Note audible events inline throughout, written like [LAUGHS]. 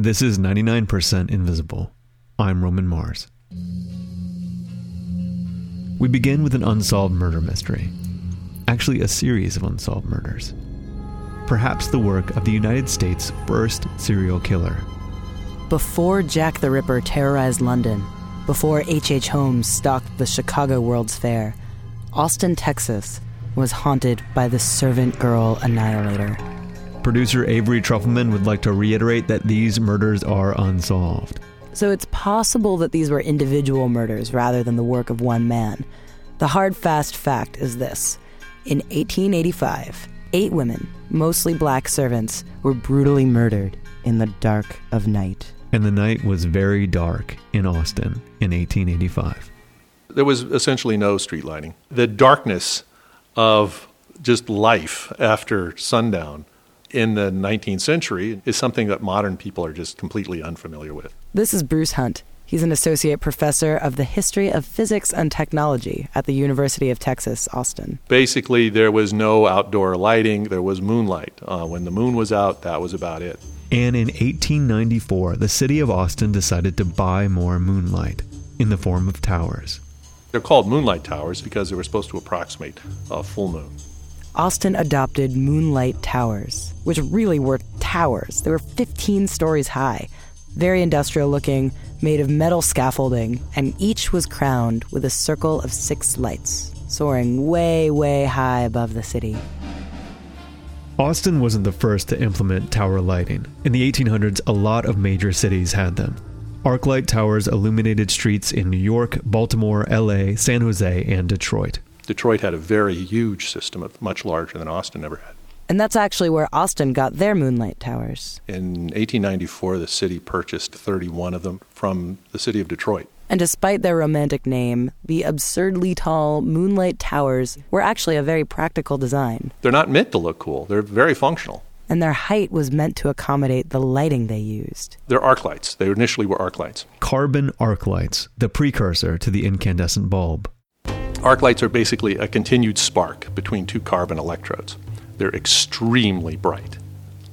This is 99% Invisible. I'm Roman Mars. We begin with an unsolved murder mystery. Actually, a series of unsolved murders. Perhaps the work of the United States' first serial killer. Before Jack the Ripper terrorized London, before H.H. H. Holmes stalked the Chicago World's Fair, Austin, Texas was haunted by the servant girl annihilator. Producer Avery Trufelman would like to reiterate that these murders are unsolved. So it's possible that these were individual murders rather than the work of one man. The hard, fast fact is this In 1885, eight women, mostly black servants, were brutally murdered in the dark of night. And the night was very dark in Austin in 1885. There was essentially no street lighting. The darkness of just life after sundown in the 19th century is something that modern people are just completely unfamiliar with. This is Bruce Hunt. He's an associate professor of the history of physics and technology at the University of Texas, Austin. Basically, there was no outdoor lighting, there was moonlight. Uh, when the moon was out, that was about it. And in 1894, the city of Austin decided to buy more moonlight in the form of towers. They're called moonlight towers because they were supposed to approximate a full moon. Austin adopted Moonlight Towers, which really were towers. They were 15 stories high, very industrial looking, made of metal scaffolding, and each was crowned with a circle of six lights, soaring way, way high above the city. Austin wasn't the first to implement tower lighting. In the 1800s, a lot of major cities had them. Arclight towers illuminated streets in New York, Baltimore, LA, San Jose, and Detroit. Detroit had a very huge system, much larger than Austin ever had. And that's actually where Austin got their moonlight towers. In 1894, the city purchased 31 of them from the city of Detroit. And despite their romantic name, the absurdly tall moonlight towers were actually a very practical design. They're not meant to look cool, they're very functional. And their height was meant to accommodate the lighting they used. They're arc lights. They initially were arc lights. Carbon arc lights, the precursor to the incandescent bulb. Arc lights are basically a continued spark between two carbon electrodes. They're extremely bright.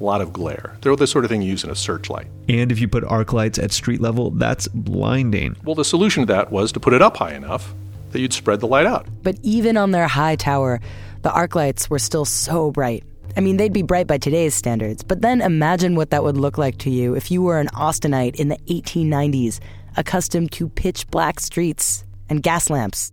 A lot of glare. They're the sort of thing you use in a searchlight. And if you put arc lights at street level, that's blinding. Well, the solution to that was to put it up high enough that you'd spread the light out. But even on their high tower, the arc lights were still so bright. I mean, they'd be bright by today's standards, but then imagine what that would look like to you if you were an Austinite in the 1890s, accustomed to pitch black streets and gas lamps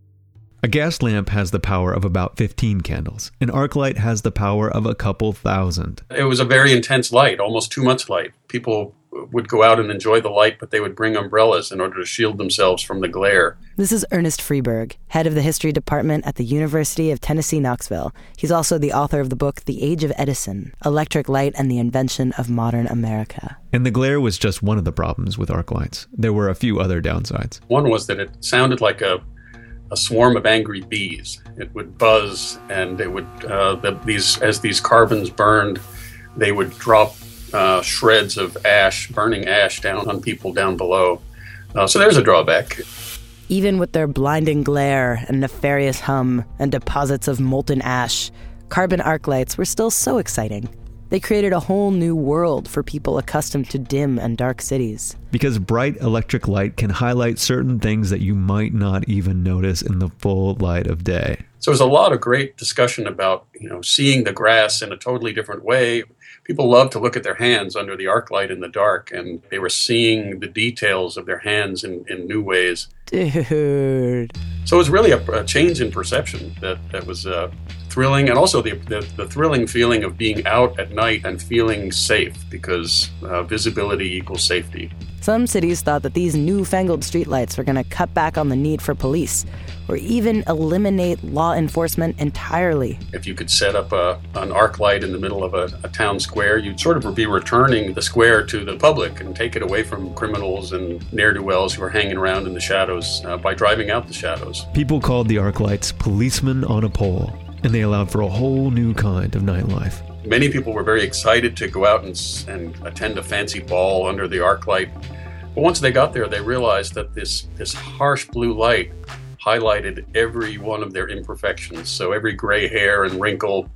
a gas lamp has the power of about 15 candles. An arc light has the power of a couple thousand. It was a very intense light, almost too much light. People would go out and enjoy the light, but they would bring umbrellas in order to shield themselves from the glare. This is Ernest Freeberg, head of the history department at the University of Tennessee, Knoxville. He's also the author of the book The Age of Edison Electric Light and the Invention of Modern America. And the glare was just one of the problems with arc lights. There were a few other downsides. One was that it sounded like a a swarm of angry bees. It would buzz, and it would uh, the, these as these carbons burned, they would drop uh, shreds of ash, burning ash, down on people down below. Uh, so there's a drawback. Even with their blinding glare and nefarious hum and deposits of molten ash, carbon arc lights were still so exciting. They created a whole new world for people accustomed to dim and dark cities. Because bright electric light can highlight certain things that you might not even notice in the full light of day. So there's a lot of great discussion about, you know, seeing the grass in a totally different way. People love to look at their hands under the arc light in the dark, and they were seeing the details of their hands in, in new ways. Dude. So it was really a, a change in perception that, that was uh, thrilling, and also the, the, the, thrilling feeling of being out at night and feeling safe because uh, visibility equals safety. Some cities thought that these newfangled streetlights were going to cut back on the need for police or even eliminate law enforcement entirely. If you could set up a, an arc light in the middle of a, a town square, you'd sort of be returning the square to the public and take it away from criminals and ne'er do wells who are hanging around in the shadows uh, by driving out the shadows. People called the arc lights policemen on a pole, and they allowed for a whole new kind of nightlife. Many people were very excited to go out and, and attend a fancy ball under the arc light. But once they got there, they realized that this, this harsh blue light highlighted every one of their imperfections. So every gray hair and wrinkle.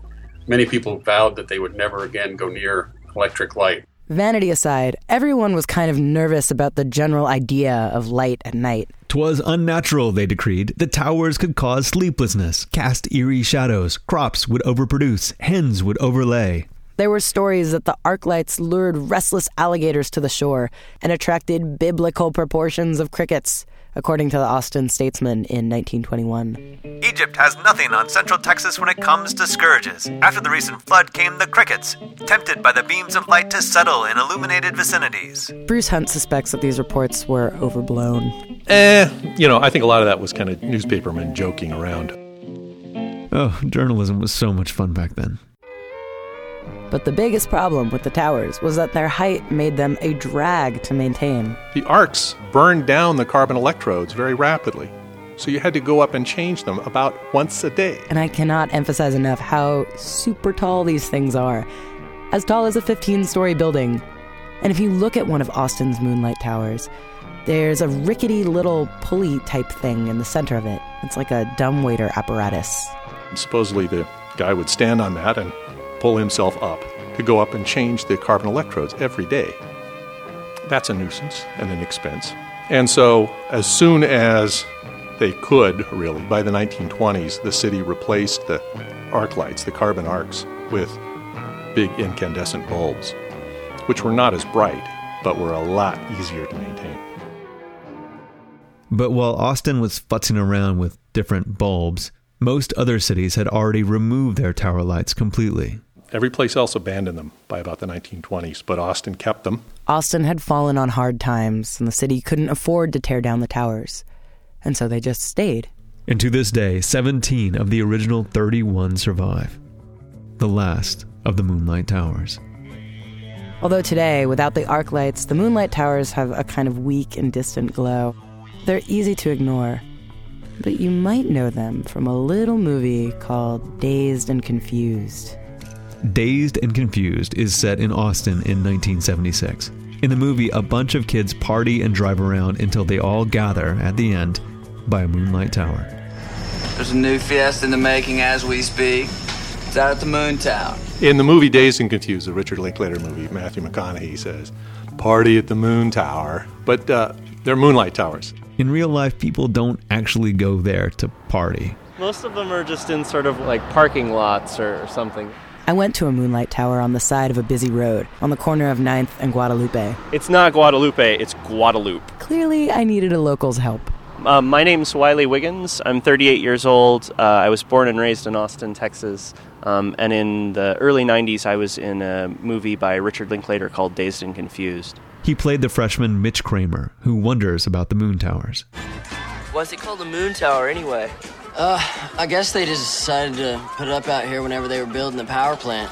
Many people vowed that they would never again go near electric light. Vanity aside, everyone was kind of nervous about the general idea of light at night. Twas unnatural, they decreed. The towers could cause sleeplessness, cast eerie shadows, crops would overproduce, hens would overlay. There were stories that the arc lights lured restless alligators to the shore and attracted biblical proportions of crickets according to the Austin Statesman in 1921. Egypt has nothing on central Texas when it comes to scourges. After the recent flood came the crickets, tempted by the beams of light to settle in illuminated vicinities. Bruce Hunt suspects that these reports were overblown. Eh, you know, I think a lot of that was kind of newspapermen joking around. Oh, journalism was so much fun back then. But the biggest problem with the towers was that their height made them a drag to maintain. The arcs burned down the carbon electrodes very rapidly. So you had to go up and change them about once a day. And I cannot emphasize enough how super tall these things are. As tall as a 15 story building. And if you look at one of Austin's moonlight towers, there's a rickety little pulley type thing in the center of it. It's like a dumbwaiter apparatus. Supposedly the guy would stand on that and pull himself up to go up and change the carbon electrodes every day. That's a nuisance and an expense. And so, as soon as they could, really, by the 1920s, the city replaced the arc lights, the carbon arcs, with big incandescent bulbs, which were not as bright, but were a lot easier to maintain. But while Austin was futzing around with different bulbs, most other cities had already removed their tower lights completely. Every place else abandoned them by about the 1920s, but Austin kept them. Austin had fallen on hard times, and the city couldn't afford to tear down the towers. And so they just stayed. And to this day, 17 of the original 31 survive. The last of the Moonlight Towers. Although today, without the arc lights, the Moonlight Towers have a kind of weak and distant glow. They're easy to ignore, but you might know them from a little movie called Dazed and Confused. Dazed and Confused is set in Austin in 1976. In the movie, a bunch of kids party and drive around until they all gather at the end by a moonlight tower. There's a new fiesta in the making as we speak. It's out at the Moon Tower. In the movie Dazed and Confused, the Richard Linklater movie, Matthew McConaughey says, Party at the Moon Tower. But uh, they're moonlight towers. In real life, people don't actually go there to party. Most of them are just in sort of like parking lots or, or something. I went to a moonlight tower on the side of a busy road on the corner of 9th and Guadalupe. It's not Guadalupe, it's Guadalupe. Clearly, I needed a local's help. Uh, my name's Wiley Wiggins. I'm 38 years old. Uh, I was born and raised in Austin, Texas. Um, and in the early 90s, I was in a movie by Richard Linklater called Dazed and Confused. He played the freshman Mitch Kramer, who wonders about the moon towers. Why's it called the Moon Tower anyway? Uh, I guess they just decided to put it up out here whenever they were building the power plant.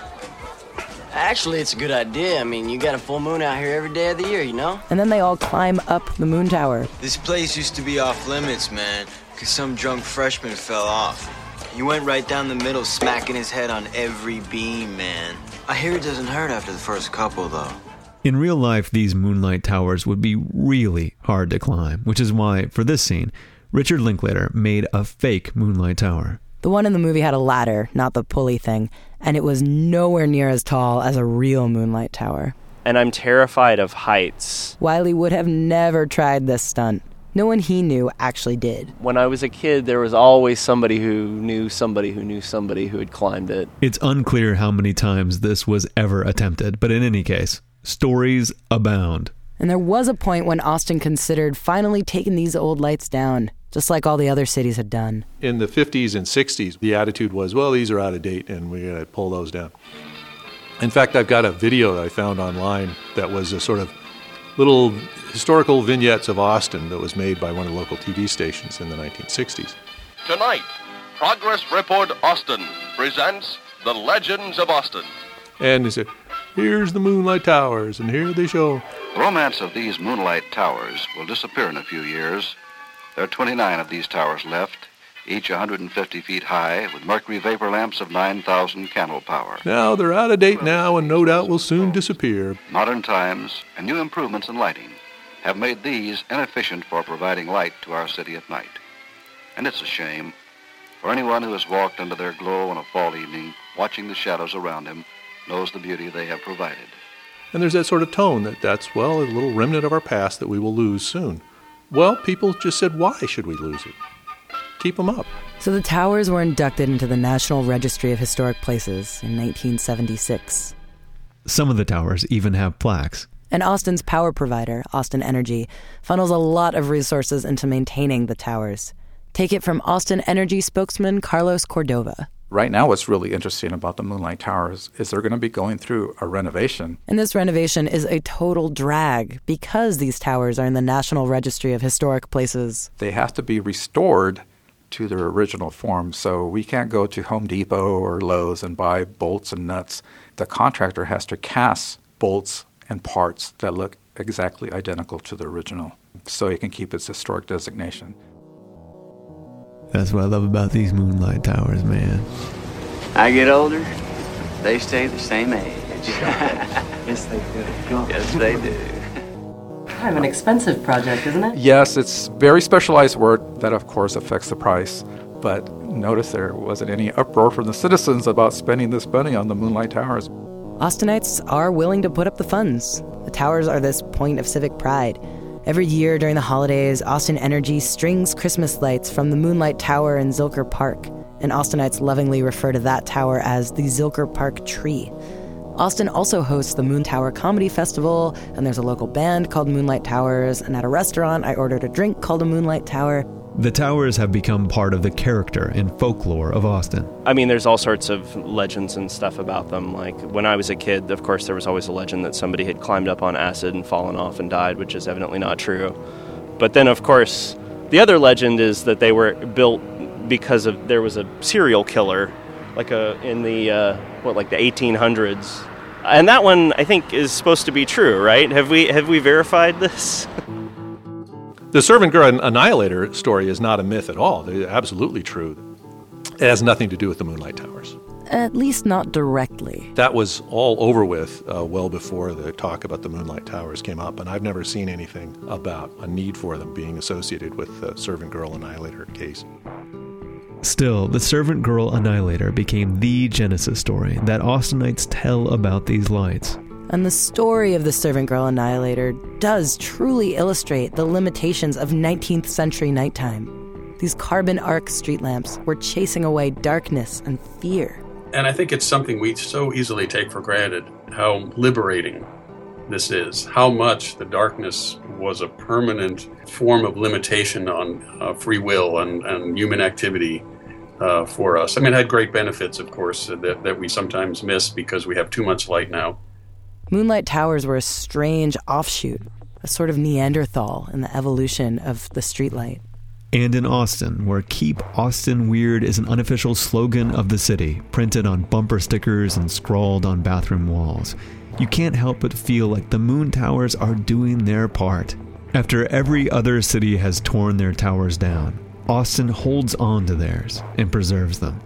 Actually, it's a good idea. I mean, you got a full moon out here every day of the year, you know? And then they all climb up the moon tower. This place used to be off limits, man, because some drunk freshman fell off. He went right down the middle, smacking his head on every beam, man. I hear it doesn't hurt after the first couple, though. In real life, these moonlight towers would be really hard to climb, which is why, for this scene, Richard Linklater made a fake moonlight tower. The one in the movie had a ladder, not the pulley thing, and it was nowhere near as tall as a real moonlight tower. And I'm terrified of heights. Wiley would have never tried this stunt. No one he knew actually did. When I was a kid, there was always somebody who knew somebody who knew somebody who had climbed it. It's unclear how many times this was ever attempted, but in any case, stories abound. And there was a point when Austin considered finally taking these old lights down, just like all the other cities had done. In the 50s and 60s, the attitude was, well, these are out of date and we're going to pull those down. In fact, I've got a video that I found online that was a sort of little historical vignettes of Austin that was made by one of the local TV stations in the 1960s. Tonight, Progress Report Austin presents The Legends of Austin. And they said, here's the Moonlight Towers, and here they show. The romance of these moonlight towers will disappear in a few years. There are 29 of these towers left, each 150 feet high, with mercury vapor lamps of 9,000 candle power. Now they're out of date now and no doubt will soon disappear. Modern times and new improvements in lighting have made these inefficient for providing light to our city at night. And it's a shame, for anyone who has walked under their glow on a fall evening, watching the shadows around him, knows the beauty they have provided. And there's that sort of tone that that's, well, a little remnant of our past that we will lose soon. Well, people just said, why should we lose it? Keep them up. So the towers were inducted into the National Registry of Historic Places in 1976. Some of the towers even have plaques. And Austin's power provider, Austin Energy, funnels a lot of resources into maintaining the towers. Take it from Austin Energy spokesman Carlos Cordova. Right now, what's really interesting about the Moonlight Towers is they're going to be going through a renovation. And this renovation is a total drag because these towers are in the National Registry of Historic Places. They have to be restored to their original form, so we can't go to Home Depot or Lowe's and buy bolts and nuts. The contractor has to cast bolts and parts that look exactly identical to the original so it can keep its historic designation. That's what I love about these moonlight towers, man. I get older, they stay the same age. [LAUGHS] yes, they do. Go. Yes, they do. Kind of an expensive project, isn't it? Yes, it's very specialized work that, of course, affects the price. But notice there wasn't any uproar from the citizens about spending this money on the Moonlight Towers. Austinites are willing to put up the funds. The towers are this point of civic pride. Every year during the holidays, Austin Energy strings Christmas lights from the Moonlight Tower in Zilker Park, and Austinites lovingly refer to that tower as the Zilker Park Tree. Austin also hosts the Moon Tower Comedy Festival, and there's a local band called Moonlight Towers, and at a restaurant, I ordered a drink called a Moonlight Tower. The towers have become part of the character and folklore of Austin. I mean, there's all sorts of legends and stuff about them. Like when I was a kid, of course, there was always a legend that somebody had climbed up on acid and fallen off and died, which is evidently not true. But then, of course, the other legend is that they were built because of there was a serial killer, like a in the uh, what like the 1800s, and that one I think is supposed to be true, right? Have we have we verified this? [LAUGHS] The servant girl annihilator story is not a myth at all. It's absolutely true. It has nothing to do with the Moonlight Towers. At least not directly. That was all over with uh, well before the talk about the Moonlight Towers came up, and I've never seen anything about a need for them being associated with the Servant Girl Annihilator case. Still, the Servant Girl Annihilator became the Genesis story that Austinites tell about these lights. And the story of the Servant Girl Annihilator does truly illustrate the limitations of 19th century nighttime. These carbon arc street lamps were chasing away darkness and fear. And I think it's something we so easily take for granted how liberating this is, how much the darkness was a permanent form of limitation on uh, free will and, and human activity uh, for us. I mean, it had great benefits, of course, that, that we sometimes miss because we have too much light now. Moonlight towers were a strange offshoot, a sort of Neanderthal in the evolution of the streetlight. And in Austin, where Keep Austin Weird is an unofficial slogan of the city, printed on bumper stickers and scrawled on bathroom walls, you can't help but feel like the moon towers are doing their part. After every other city has torn their towers down, Austin holds on to theirs and preserves them.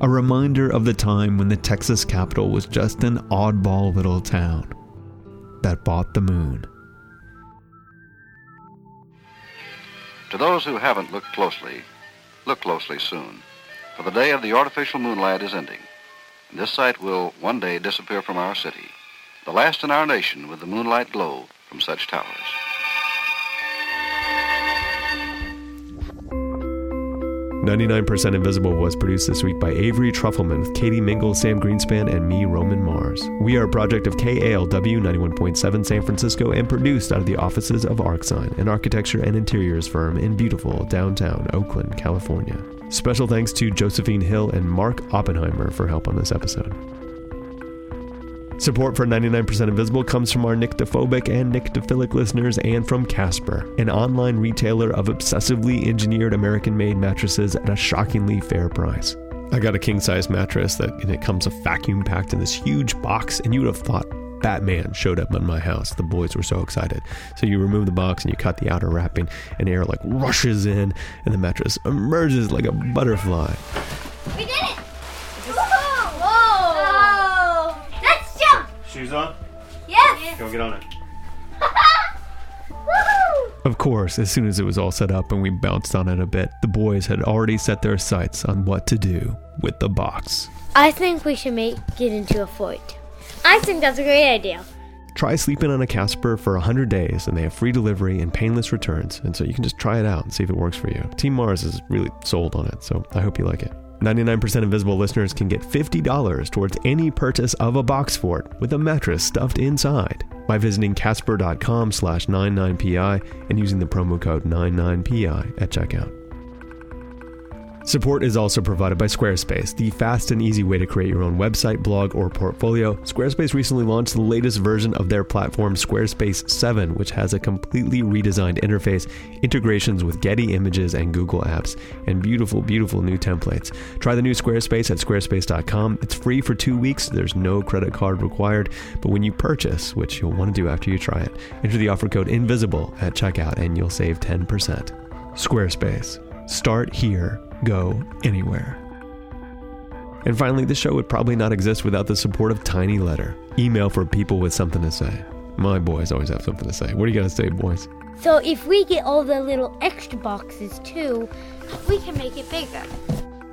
A reminder of the time when the Texas capital was just an oddball little town that bought the moon. To those who haven't looked closely, look closely soon, for the day of the artificial moonlight is ending, and this site will one day disappear from our city, the last in our nation with the moonlight glow from such towers. 99% Invisible was produced this week by Avery Trufelman with Katie Mingle, Sam Greenspan, and me, Roman Mars. We are a project of KALW 91.7 San Francisco and produced out of the offices of Arcsine, an architecture and interiors firm in beautiful downtown Oakland, California. Special thanks to Josephine Hill and Mark Oppenheimer for help on this episode. Support for 99% Invisible comes from our nyctophobic and nyctophilic listeners and from Casper, an online retailer of obsessively engineered American-made mattresses at a shockingly fair price. I got a king-size mattress that and it comes vacuum packed in this huge box, and you would have thought Batman showed up in my house. The boys were so excited. So you remove the box and you cut the outer wrapping, and air like rushes in, and the mattress emerges like a butterfly. We did it! Shoes on? Yes! Go get on it. [LAUGHS] Of course, as soon as it was all set up and we bounced on it a bit, the boys had already set their sights on what to do with the box. I think we should make it into a fort. I think that's a great idea. Try sleeping on a Casper for 100 days and they have free delivery and painless returns. And so you can just try it out and see if it works for you. Team Mars is really sold on it, so I hope you like it. 99% Invisible listeners can get $50 towards any purchase of a box fort with a mattress stuffed inside by visiting casper.com slash 99pi and using the promo code 99pi at checkout. Support is also provided by Squarespace, the fast and easy way to create your own website, blog, or portfolio. Squarespace recently launched the latest version of their platform, Squarespace 7, which has a completely redesigned interface, integrations with Getty Images and Google Apps, and beautiful, beautiful new templates. Try the new Squarespace at squarespace.com. It's free for two weeks, there's no credit card required, but when you purchase, which you'll want to do after you try it, enter the offer code INVISIBLE at checkout and you'll save 10%. Squarespace. Start here go anywhere. And finally, the show would probably not exist without the support of Tiny Letter, email for people with something to say. My boys always have something to say. What do you got to say, boys? So if we get all the little extra boxes too, we can make it bigger.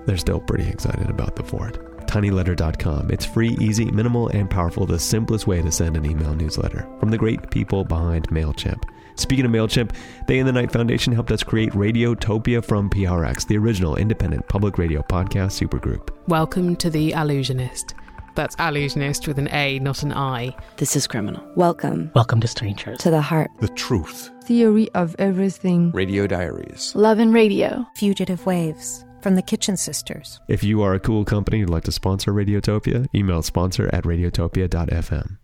They're still pretty excited about the fort. tinyletter.com. It's free, easy, minimal, and powerful, the simplest way to send an email newsletter from the great people behind MailChimp. Speaking of MailChimp, they and the Knight Foundation helped us create Radiotopia from PRX, the original independent public radio podcast supergroup. Welcome to The Allusionist. That's allusionist with an A, not an I. This is criminal. Welcome. Welcome to Strangers. To the heart. The truth. Theory of everything. Radio diaries. Love and radio. Fugitive waves. From the Kitchen Sisters. If you are a cool company who'd like to sponsor Radiotopia, email sponsor at radiotopia.fm.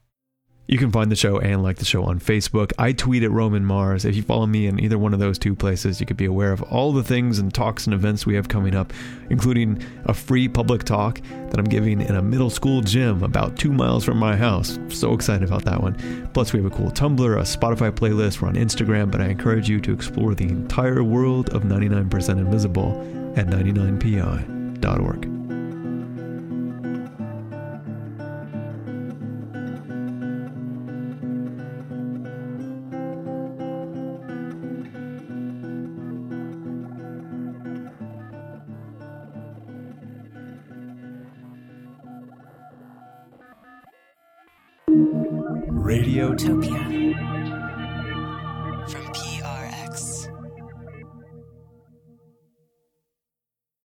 You can find the show and like the show on Facebook. I tweet at Roman Mars. If you follow me in either one of those two places, you could be aware of all the things and talks and events we have coming up, including a free public talk that I'm giving in a middle school gym about two miles from my house. So excited about that one. Plus, we have a cool Tumblr, a Spotify playlist, we're on Instagram, but I encourage you to explore the entire world of 99% Invisible at 99pi.org.